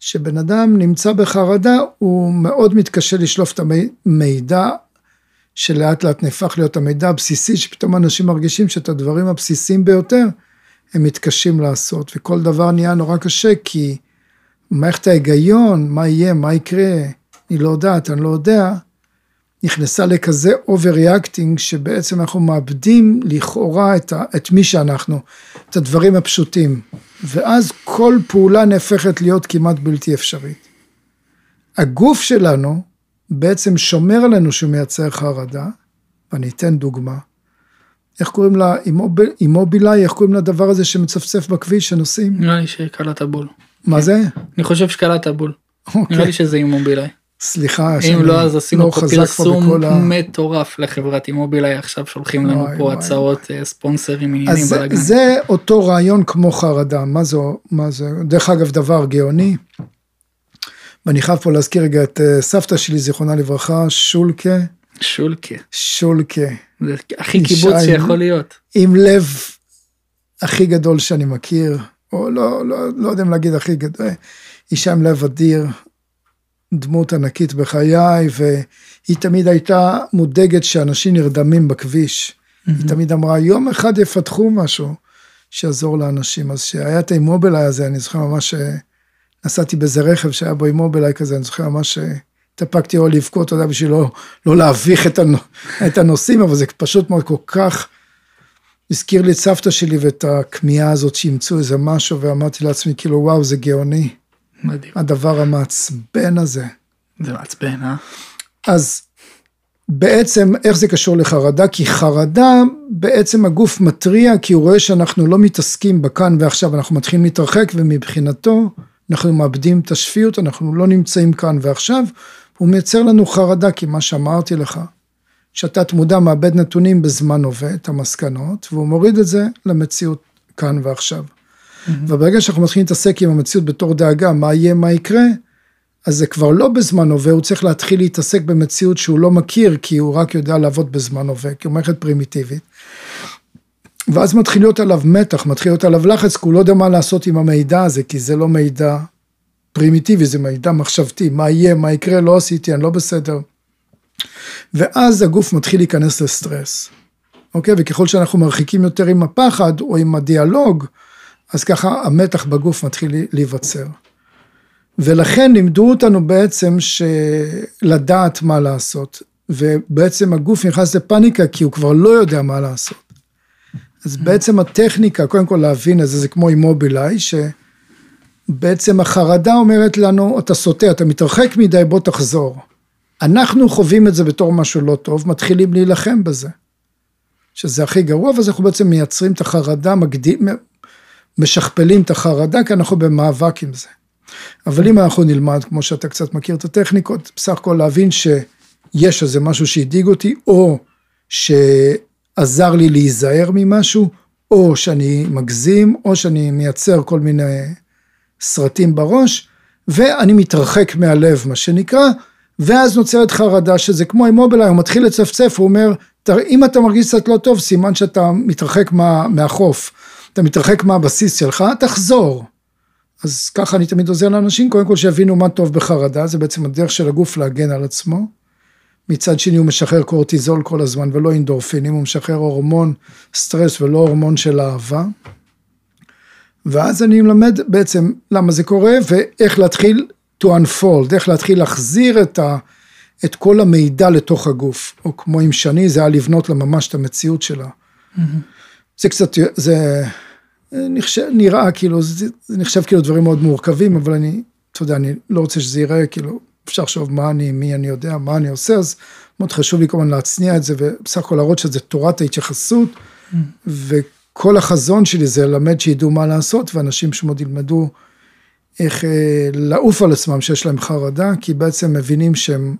שבן אדם נמצא בחרדה, הוא מאוד מתקשה לשלוף את המידע שלאט לאט נהפך להיות המידע הבסיסי, שפתאום אנשים מרגישים שאת הדברים הבסיסיים ביותר הם מתקשים לעשות, וכל דבר נהיה נורא קשה כי מערכת ההיגיון, מה יהיה, מה יקרה, אני לא יודעת, אני לא יודע, נכנסה לכזה overreacting שבעצם אנחנו מאבדים לכאורה את, ה, את מי שאנחנו, את הדברים הפשוטים. ואז כל פעולה נהפכת להיות כמעט בלתי אפשרית. הגוף שלנו בעצם שומר עלינו שהוא מייצר חרדה, ואני אתן דוגמה. איך קוראים לה, אימובילאי, איך קוראים לדבר הזה שמצפצף בכביש שנוסעים? נראה לי שקלעת בול. מה זה? אני חושב שקלעת בול. אוקיי. נראה לי שזה אימובילאי. סליחה, אם לא אז עשינו לא פה פרסום מטורף לחברת אימובילאי עכשיו שולחים לנו וואי, פה וואי. הצעות אה, ספונסרים עניינים בלאגן. זה אותו רעיון כמו חרדה, מה זה, מה זה, דרך אגב דבר גאוני. ואני חייב פה להזכיר רגע את אה, סבתא שלי זיכרונה לברכה שולקה. שולקה. שולקה. זה הכי קיבוץ שיכול להיות. עם לב הכי גדול שאני מכיר, או לא, לא, לא יודע אם להגיד הכי גדול, אישה עם לב אדיר, דמות ענקית בחיי, והיא תמיד הייתה מודאגת שאנשים נרדמים בכביש. Mm-hmm. היא תמיד אמרה, יום אחד יפתחו משהו שיעזור לאנשים. אז שהיה את האימובילאי הזה, אני זוכר ממש, נסעתי באיזה רכב שהיה בו אימובילאי כזה, אני זוכר ממש התאפקתי או לבכות, אתה יודע, בשביל לא, לא להביך את, הנ... את הנושאים, אבל זה פשוט מאוד כל כך הזכיר לי את סבתא שלי ואת הכמיהה הזאת שימצאו איזה משהו, ואמרתי לעצמי, כאילו, וואו, זה גאוני. מדהים. הדבר המעצבן הזה. זה מעצבן, אה? אז בעצם, איך זה קשור לחרדה? כי חרדה, בעצם הגוף מתריע, כי הוא רואה שאנחנו לא מתעסקים בכאן ועכשיו, אנחנו מתחילים להתרחק, ומבחינתו, אנחנו מאבדים את השפיות, אנחנו לא נמצאים כאן ועכשיו, הוא מייצר לנו חרדה, כי מה שאמרתי לך, שהתת מודע מאבד נתונים בזמן הווה, את המסקנות, והוא מוריד את זה למציאות כאן ועכשיו. וברגע שאנחנו מתחילים להתעסק עם המציאות בתור דאגה, מה יהיה, מה יקרה, אז זה כבר לא בזמן הווה, הוא צריך להתחיל להתעסק במציאות שהוא לא מכיר, כי הוא רק יודע לעבוד בזמן הווה, כי הוא מערכת פרימיטיבית. ואז מתחיל להיות עליו מתח, מתחיל להיות עליו לחץ, כי הוא לא יודע מה לעשות עם המידע הזה, כי זה לא מידע פרימיטיבי, זה מידע מחשבתי, מה יהיה, מה יקרה, לא עשיתי, אני לא בסדר. ואז הגוף מתחיל להיכנס לסטרס, אוקיי? וככל שאנחנו מרחיקים יותר עם הפחד או עם הדיאלוג, אז ככה המתח בגוף מתחיל להיווצר. ולכן לימדו אותנו בעצם לדעת מה לעשות, ובעצם הגוף נכנס לפאניקה כי הוא כבר לא יודע מה לעשות. אז בעצם הטכניקה, קודם כל להבין את זה, זה כמו אימובילאי, שבעצם החרדה אומרת לנו, אתה סוטה, אתה מתרחק מדי, בוא תחזור. אנחנו חווים את זה בתור משהו לא טוב, מתחילים להילחם בזה. שזה הכי גרוע, ואז אנחנו בעצם מייצרים את החרדה, מגדיל, משכפלים את החרדה, כי אנחנו במאבק עם זה. אבל אם אנחנו נלמד, כמו שאתה קצת מכיר את הטכניקות, בסך הכל להבין שיש איזה משהו שהדאיג אותי, או שעזר לי להיזהר ממשהו, או שאני מגזים, או שאני מייצר כל מיני סרטים בראש, ואני מתרחק מהלב, מה שנקרא, ואז נוצרת חרדה שזה כמו עם מובילאי, הוא מתחיל לצפצף, הוא אומר, אם אתה מרגיש קצת לא טוב, סימן שאתה מתרחק מה, מהחוף, אתה מתרחק מהבסיס שלך, תחזור. אז ככה אני תמיד עוזר לאנשים, קודם כל שיבינו מה טוב בחרדה, זה בעצם הדרך של הגוף להגן על עצמו. מצד שני הוא משחרר קורטיזול כל הזמן ולא אינדורפינים, הוא משחרר הורמון סטרס ולא הורמון של אהבה. ואז אני מלמד בעצם למה זה קורה ואיך להתחיל to unfold, איך להתחיל להחזיר את, ה, את כל המידע לתוך הגוף, או כמו עם שני, זה היה לבנות לה ממש את המציאות שלה. Mm-hmm. זה קצת, זה נחשב, נראה כאילו, זה, זה נחשב כאילו דברים מאוד מורכבים, אבל אני, אתה יודע, אני לא רוצה שזה ייראה כאילו, אפשר לחשוב מה אני, מי אני יודע, מה אני עושה, אז מאוד חשוב לי כמובן להצניע את זה, ובסך הכל להראות שזה תורת ההתייחסות, mm-hmm. וכל החזון שלי זה ללמד שידעו מה לעשות, ואנשים שמאוד ילמדו איך אה, לעוף על עצמם שיש להם חרדה, כי בעצם מבינים שהם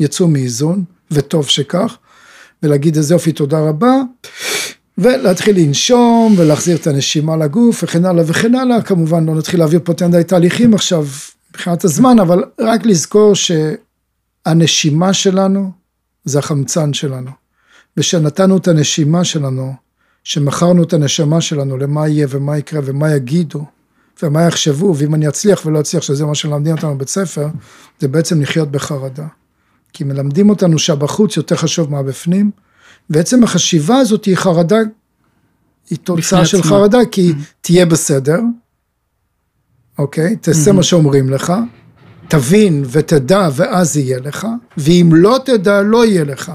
יצאו מאיזון, וטוב שכך, ולהגיד איזה יופי תודה רבה, ולהתחיל לנשום ולהחזיר את הנשימה לגוף וכן הלאה וכן הלאה, כמובן לא נתחיל להעביר פה יותר תהליכים עכשיו מבחינת הזמן, אבל רק לזכור שהנשימה שלנו זה החמצן שלנו, ושנתנו את הנשימה שלנו, שמכרנו את הנשמה שלנו למה יהיה ומה יקרה ומה יגידו, ומה יחשבו, ואם אני אצליח ולא אצליח, שזה מה שמלמדים אותנו בבית ספר, זה בעצם לחיות בחרדה. כי מלמדים אותנו שהבחוץ יותר חשוב מה ועצם החשיבה הזאת היא חרדה, היא תוצאה של עצמה. חרדה, כי mm-hmm. תהיה בסדר, אוקיי? תעשה mm-hmm. מה שאומרים לך, תבין ותדע ואז יהיה לך, ואם לא תדע, לא יהיה לך.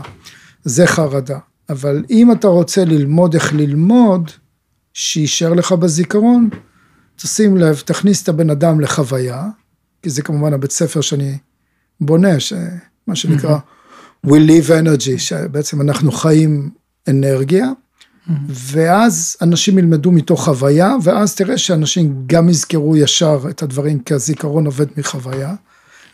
זה חרדה. אבל אם אתה רוצה ללמוד איך ללמוד, שיישאר לך בזיכרון, תשים לב, תכניס את הבן אדם לחוויה, כי זה כמובן הבית ספר שאני בונה, מה שנקרא We live energy, שבעצם אנחנו חיים אנרגיה, ואז אנשים ילמדו מתוך חוויה, ואז תראה שאנשים גם יזכרו ישר את הדברים, כי הזיכרון עובד מחוויה.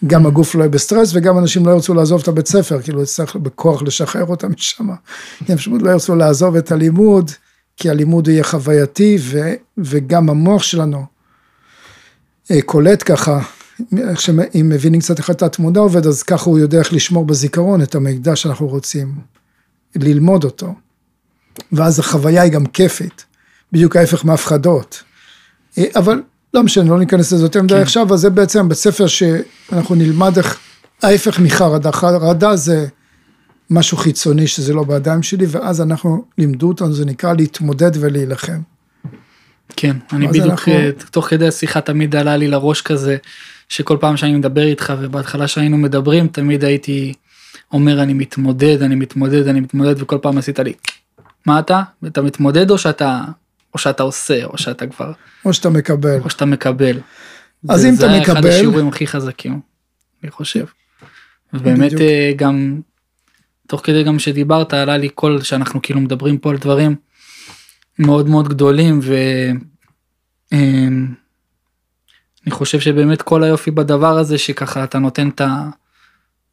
גם הגוף לא יהיה בסטרס, וגם אנשים לא ירצו לעזוב את הבית ספר, כאילו יצטרך בכוח לשחרר אותם משם. הם פשוט לא ירצו לעזוב את הלימוד, כי הלימוד יהיה חווייתי ו, וגם המוח שלנו אה, קולט ככה, איך שאם מבינים קצת איך התת מודע עובד, אז ככה הוא יודע איך לשמור בזיכרון את המידע שאנחנו רוצים ללמוד אותו. ואז החוויה היא גם כיפית, בדיוק ההפך מהפחדות. אבל לא משנה, לא ניכנס לזה יותר מדי כן. עכשיו, אז זה בעצם בית ספר שאנחנו נלמד איך, ההפך מחרדה, חרדה זה משהו חיצוני שזה לא בידיים שלי, ואז אנחנו לימדו אותנו, זה נקרא להתמודד ולהילחם. כן, אני בדיוק, אנחנו... אה, תוך כדי השיחה תמיד עלה לי לראש כזה, שכל פעם שאני מדבר איתך, ובהתחלה שהיינו מדברים, תמיד הייתי אומר אני מתמודד, אני מתמודד, אני מתמודד, וכל פעם עשית לי, מה אתה? אתה מתמודד או שאתה, או שאתה עושה, או שאתה כבר, או שאתה מקבל. או שאתה מקבל. אז אם אתה זה אחד מקבל, השיעורים הכי חזקים, אני חושב. ובאמת. אה, גם, תוך כדי גם שדיברת, עלה לי קול שאנחנו כאילו מדברים פה על דברים מאוד מאוד גדולים, ואני חושב שבאמת כל היופי בדבר הזה, שככה אתה נותן את ה...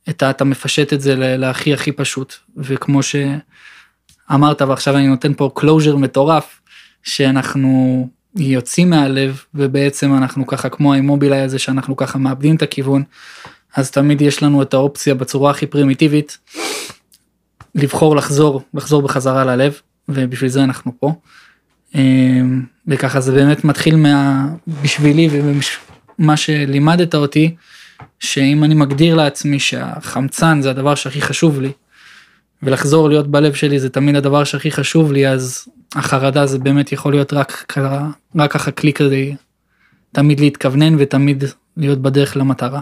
את ה... אתה מפשט את זה להכי הכי פשוט, וכמו שאמרת, ועכשיו אני נותן פה closure מטורף, שאנחנו יוצאים מהלב, ובעצם אנחנו ככה כמו האימובילאי הזה, שאנחנו ככה מאבדים את הכיוון, אז תמיד יש לנו את האופציה בצורה הכי פרימיטיבית, לבחור לחזור, לחזור בחזרה ללב, ובשביל זה אנחנו פה. אמ, וככה זה באמת מתחיל מה... בשבילי ומה שלימדת אותי, שאם אני מגדיר לעצמי שהחמצן זה הדבר שהכי חשוב לי, ולחזור להיות בלב שלי זה תמיד הדבר שהכי חשוב לי, אז החרדה זה באמת יכול להיות רק, ככה- רק ככה כלי כדי תמיד להתכוונן ותמיד להיות בדרך למטרה.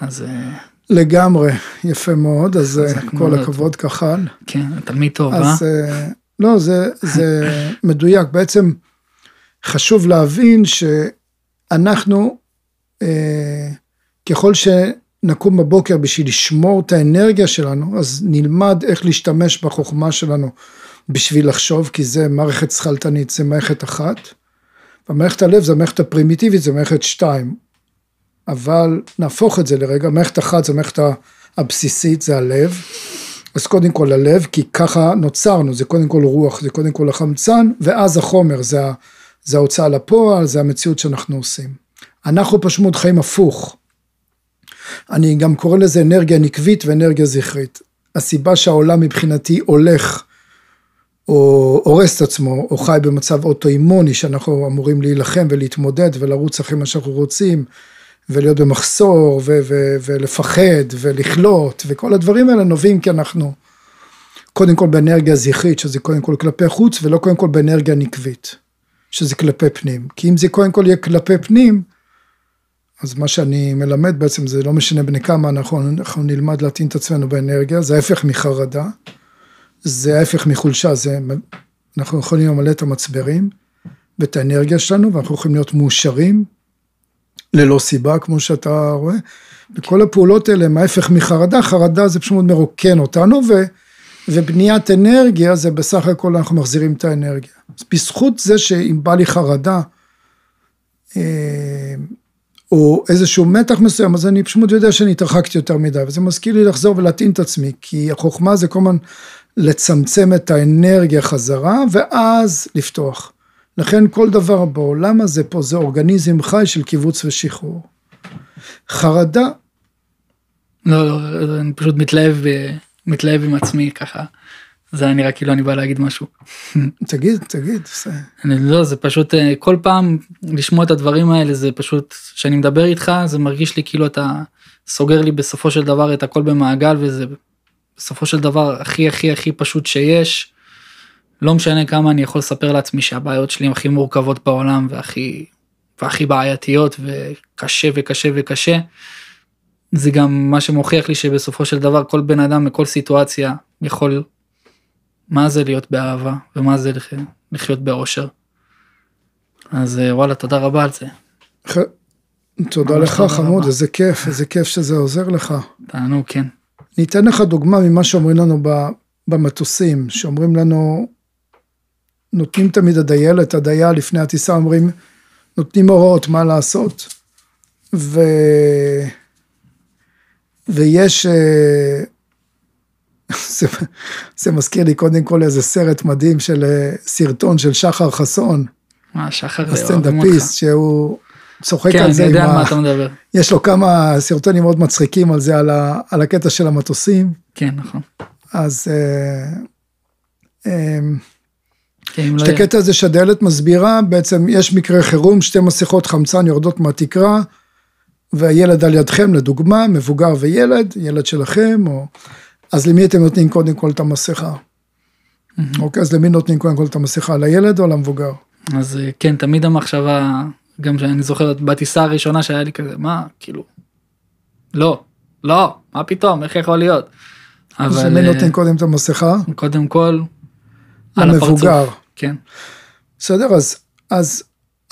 אז אה, לגמרי, יפה מאוד, אז אה, כל. הכבוד כחל. כן, תלמיד טוב, אה? אז אה, לא, זה, זה מדויק. בעצם חשוב להבין שאנחנו, אה, ככל שנקום בבוקר בשביל לשמור את האנרגיה שלנו, אז נלמד איך להשתמש בחוכמה שלנו בשביל לחשוב, כי זה מערכת שכלתנית, זה מערכת אחת. ומערכת הלב זה המערכת הפרימיטיבית, זה מערכת שתיים. אבל נהפוך את זה לרגע, מערכת אחת זה המערכת הבסיסית, זה הלב. אז קודם כל הלב, כי ככה נוצרנו, זה קודם כל רוח, זה קודם כל החמצן, ואז החומר, זה, זה ההוצאה לפועל, זה המציאות שאנחנו עושים. אנחנו פשוט חיים הפוך. אני גם קורא לזה אנרגיה נקבית ואנרגיה זכרית. הסיבה שהעולם מבחינתי הולך, או הורס את עצמו, או חי במצב אוטואימוני, שאנחנו אמורים להילחם ולהתמודד ולרוץ אחרי מה שאנחנו רוצים, ולהיות במחסור, ו- ו- ולפחד, ולכלות, וכל הדברים האלה נובעים כי אנחנו קודם כל באנרגיה זכרית, שזה קודם כל כלפי חוץ, ולא קודם כל באנרגיה נקבית, שזה כלפי פנים. כי אם זה קודם כל יהיה כלפי פנים, אז מה שאני מלמד בעצם זה לא משנה בני כמה אנחנו, אנחנו נלמד להתאים את עצמנו באנרגיה, זה ההפך מחרדה, זה ההפך מחולשה, זה, אנחנו יכולים למלא את המצברים ואת האנרגיה שלנו, ואנחנו יכולים להיות מאושרים, ללא סיבה, כמו שאתה רואה. וכל הפעולות האלה הם ההפך מחרדה, חרדה זה פשוט מרוקן אותנו, ו, ובניית אנרגיה זה בסך הכל אנחנו מחזירים את האנרגיה. אז בזכות זה שאם בא לי חרדה, אה, או איזשהו מתח מסוים, אז אני פשוט יודע שאני התרחקתי יותר מדי, וזה מזכיר לי לחזור ולהתאים את עצמי, כי החוכמה זה כל הזמן לצמצם את האנרגיה חזרה, ואז לפתוח. לכן כל דבר בעולם הזה פה זה אורגניזם חי של קיבוץ ושחרור. חרדה, לא, לא, אני פשוט מתלהב, מתלהב עם עצמי ככה. זה היה נראה כאילו אני בא להגיד משהו. תגיד, תגיד, אני לא, זה פשוט אה, כל פעם לשמוע את הדברים האלה זה פשוט, כשאני מדבר איתך זה מרגיש לי כאילו אתה סוגר לי בסופו של דבר את הכל במעגל וזה בסופו של דבר הכי הכי הכי פשוט שיש. לא משנה כמה אני יכול לספר לעצמי שהבעיות שלי הן הכי מורכבות בעולם והכי, והכי בעייתיות וקשה וקשה וקשה. זה גם מה שמוכיח לי שבסופו של דבר כל בן אדם בכל סיטואציה יכול מה זה להיות באהבה ומה זה לח- לחיות באושר. אז אה, וואלה תודה רבה על זה. ח- תודה לך תודה חמוד, רבה. איזה כיף, איזה כיף שזה עוזר לך. תענו כן. אני אתן לך דוגמה ממה שאומרים לנו ב- במטוסים, שאומרים לנו, נותנים תמיד הדיילת, הדייל לפני הטיסה אומרים, נותנים הוראות מה לעשות, ו... ויש, אה, זה, זה מזכיר לי קודם כל איזה סרט מדהים של אה, סרטון של שחר חסון, מה שחר אותך. הסטנדאפיסט, שהוא צוחק כן על זה אני עם יודע על מה. אתה מדבר. יש לו כמה סרטונים מאוד מצחיקים על זה, על, ה... על הקטע של המטוסים. כן נכון. אז אה, אה, כן, אם לא הקטע הזה שהדיילת מסבירה, בעצם יש מקרה חירום, שתי מסכות חמצן יורדות מהתקרה, והילד על ידכם, לדוגמה, מבוגר וילד, ילד שלכם, או... אז למי אתם נותנים קודם כל את המסכה? אוקיי, אז למי נותנים קודם כל את המסכה? לילד או למבוגר? אז אה, כן תמיד המחשבה גם שאני זוכר בטיסה הראשונה שהיה לי כזה מה כאילו. לא לא מה פתאום איך יכול להיות. אבל... אז מי נותן קודם את המסכה? קודם כל, על המבוגר. כן. בסדר, אז, אז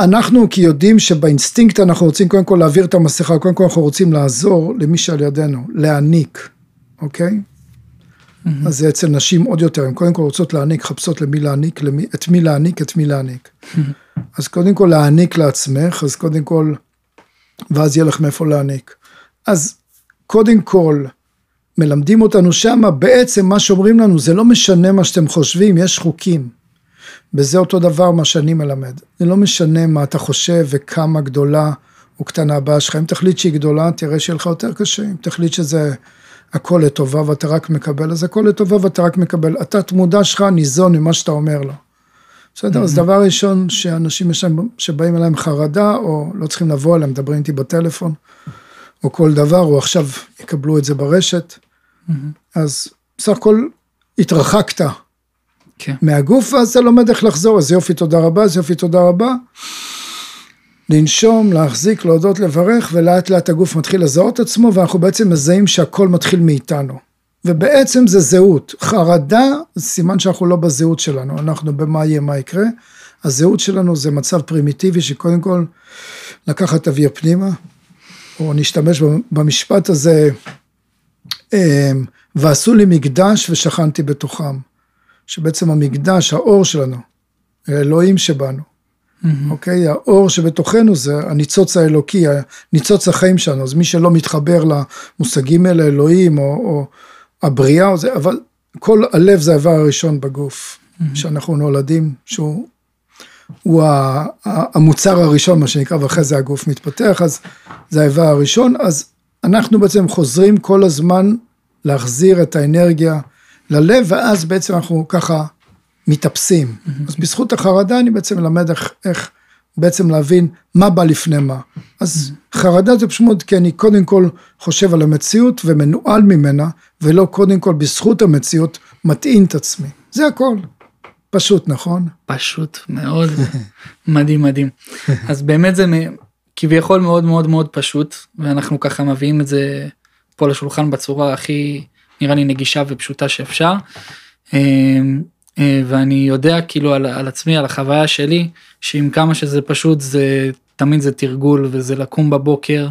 אנחנו כי יודעים שבאינסטינקט אנחנו רוצים קודם כל להעביר את המסכה, קודם כל אנחנו רוצים לעזור למי שעל ידינו, להעניק, אוקיי? Mm-hmm. אז זה אצל נשים עוד יותר, הן קודם כל רוצות להעניק, חפשות למי להעניק, למי, את מי להעניק, את מי להעניק. Mm-hmm. אז קודם כל להעניק לעצמך, אז קודם כל, ואז יהיה לך מאיפה להעניק. אז קודם כל, מלמדים אותנו שמה, בעצם מה שאומרים לנו, זה לא משנה מה שאתם חושבים, יש חוקים. וזה אותו דבר מה שאני מלמד. זה לא משנה מה אתה חושב וכמה גדולה או קטנה הבעיה שלך. אם תחליט שהיא גדולה, תראה שיהיה לך יותר קשה. אם תחליט שזה הכל לטובה ואתה רק מקבל, אז הכל לטובה ואתה רק מקבל. התת מודע שלך ניזון ממה שאתה אומר לו. בסדר? אז mm-hmm. דבר ראשון, שאנשים יש להם, שבאים אליהם חרדה, או לא צריכים לבוא אליהם, מדברים איתי בטלפון, או כל דבר, או עכשיו יקבלו את זה ברשת. אז בסך הכל התרחקת כן. מהגוף, ואז אתה לומד איך לחזור, אז יופי, תודה רבה, אז יופי, תודה רבה. לנשום, להחזיק, להודות, לברך, ולאט לאט הגוף מתחיל לזהות עצמו, ואנחנו בעצם מזהים שהכל מתחיל מאיתנו. ובעצם זה זהות. חרדה סימן שאנחנו לא בזהות שלנו, אנחנו במה יהיה, מה יקרה. הזהות שלנו זה מצב פרימיטיבי שקודם כל לקחת אוויר פנימה, או נשתמש במשפט הזה, ועשו לי מקדש ושכנתי בתוכם. שבעצם המקדש, האור שלנו, האלוהים שבנו, mm-hmm. אוקיי? האור שבתוכנו זה הניצוץ האלוקי, הניצוץ החיים שלנו, אז מי שלא מתחבר למושגים האלה, אלוהים או, או הבריאה, או זה, אבל כל הלב זה האיבר הראשון בגוף, mm-hmm. שאנחנו נולדים, שהוא הוא המוצר הראשון, מה שנקרא, ואחרי זה הגוף מתפתח, אז זה האיבר הראשון, אז אנחנו בעצם חוזרים כל הזמן להחזיר את האנרגיה ללב, ואז בעצם אנחנו ככה מתאפסים. Mm-hmm. אז בזכות החרדה אני בעצם מלמד איך, איך בעצם להבין מה בא לפני מה. אז mm-hmm. חרדה זה פשוט כי אני קודם כל חושב על המציאות ומנוהל ממנה, ולא קודם כל בזכות המציאות מטעין את עצמי. זה הכל. פשוט, נכון? פשוט מאוד. מדהים, מדהים. אז באמת זה כביכול מאוד מאוד מאוד פשוט, ואנחנו ככה מביאים את זה פה לשולחן בצורה הכי נראה לי נגישה ופשוטה שאפשר. אמ, אה, ואני יודע כאילו על, על עצמי, על החוויה שלי, שעם כמה שזה פשוט זה תמיד זה תרגול וזה לקום בבוקר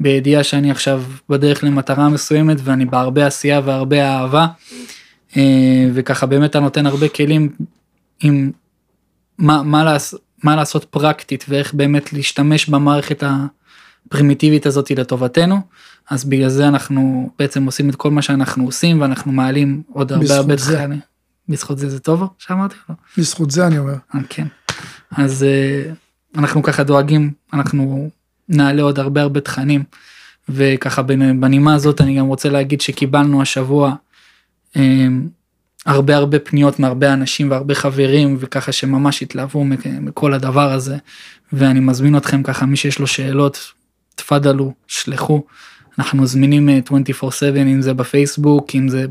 בידיעה שאני עכשיו בדרך למטרה מסוימת ואני בהרבה עשייה והרבה אהבה. אה, וככה באמת אתה נותן הרבה כלים עם מה, מה, לעש, מה לעשות פרקטית ואיך באמת להשתמש במערכת הפרימיטיבית הזאת לטובתנו. אז בגלל זה אנחנו בעצם עושים את כל מה שאנחנו עושים ואנחנו מעלים עוד הרבה הרבה תכנים. בזכות זה זה טוב שאמרתי? לא. בזכות זה אני אומר. אה, כן. אז אה, אנחנו ככה דואגים אנחנו נעלה עוד הרבה הרבה תכנים וככה בנימה הזאת אני גם רוצה להגיד שקיבלנו השבוע אה, הרבה הרבה פניות מהרבה אנשים והרבה חברים וככה שממש התלהבו מכל הדבר הזה ואני מזמין אתכם ככה מי שיש לו שאלות תפדלו שלחו אנחנו זמינים 24/7 אה, אם זה בפייסבוק אם זה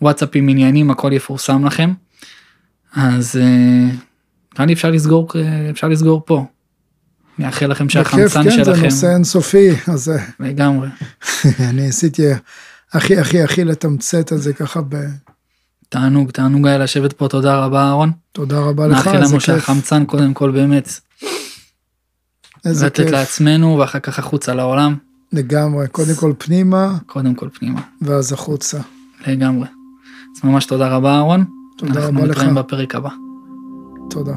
בוואטסאפים עניינים הכל יפורסם לכם. אז אה, נראה לי אפשר לסגור אה, אפשר לסגור פה. מאחל לכם שהחמצן כן, שלכם. זה נושא אינסופי אז לגמרי. אני עשיתי הכי הכי הכי לתמצת את זה ככה ב... תענוג תענוג היה לשבת פה תודה רבה אהרון. תודה רבה לך. נאחל לנו שהחמצן קודם כל באמת. לתת לעצמנו ואחר כך החוצה לעולם. לגמרי, קודם כל פנימה. קודם כל פנימה. ואז החוצה. לגמרי. אז ממש תודה רבה אהרון. תודה רבה לך. אנחנו נתראים בפרק הבא. תודה.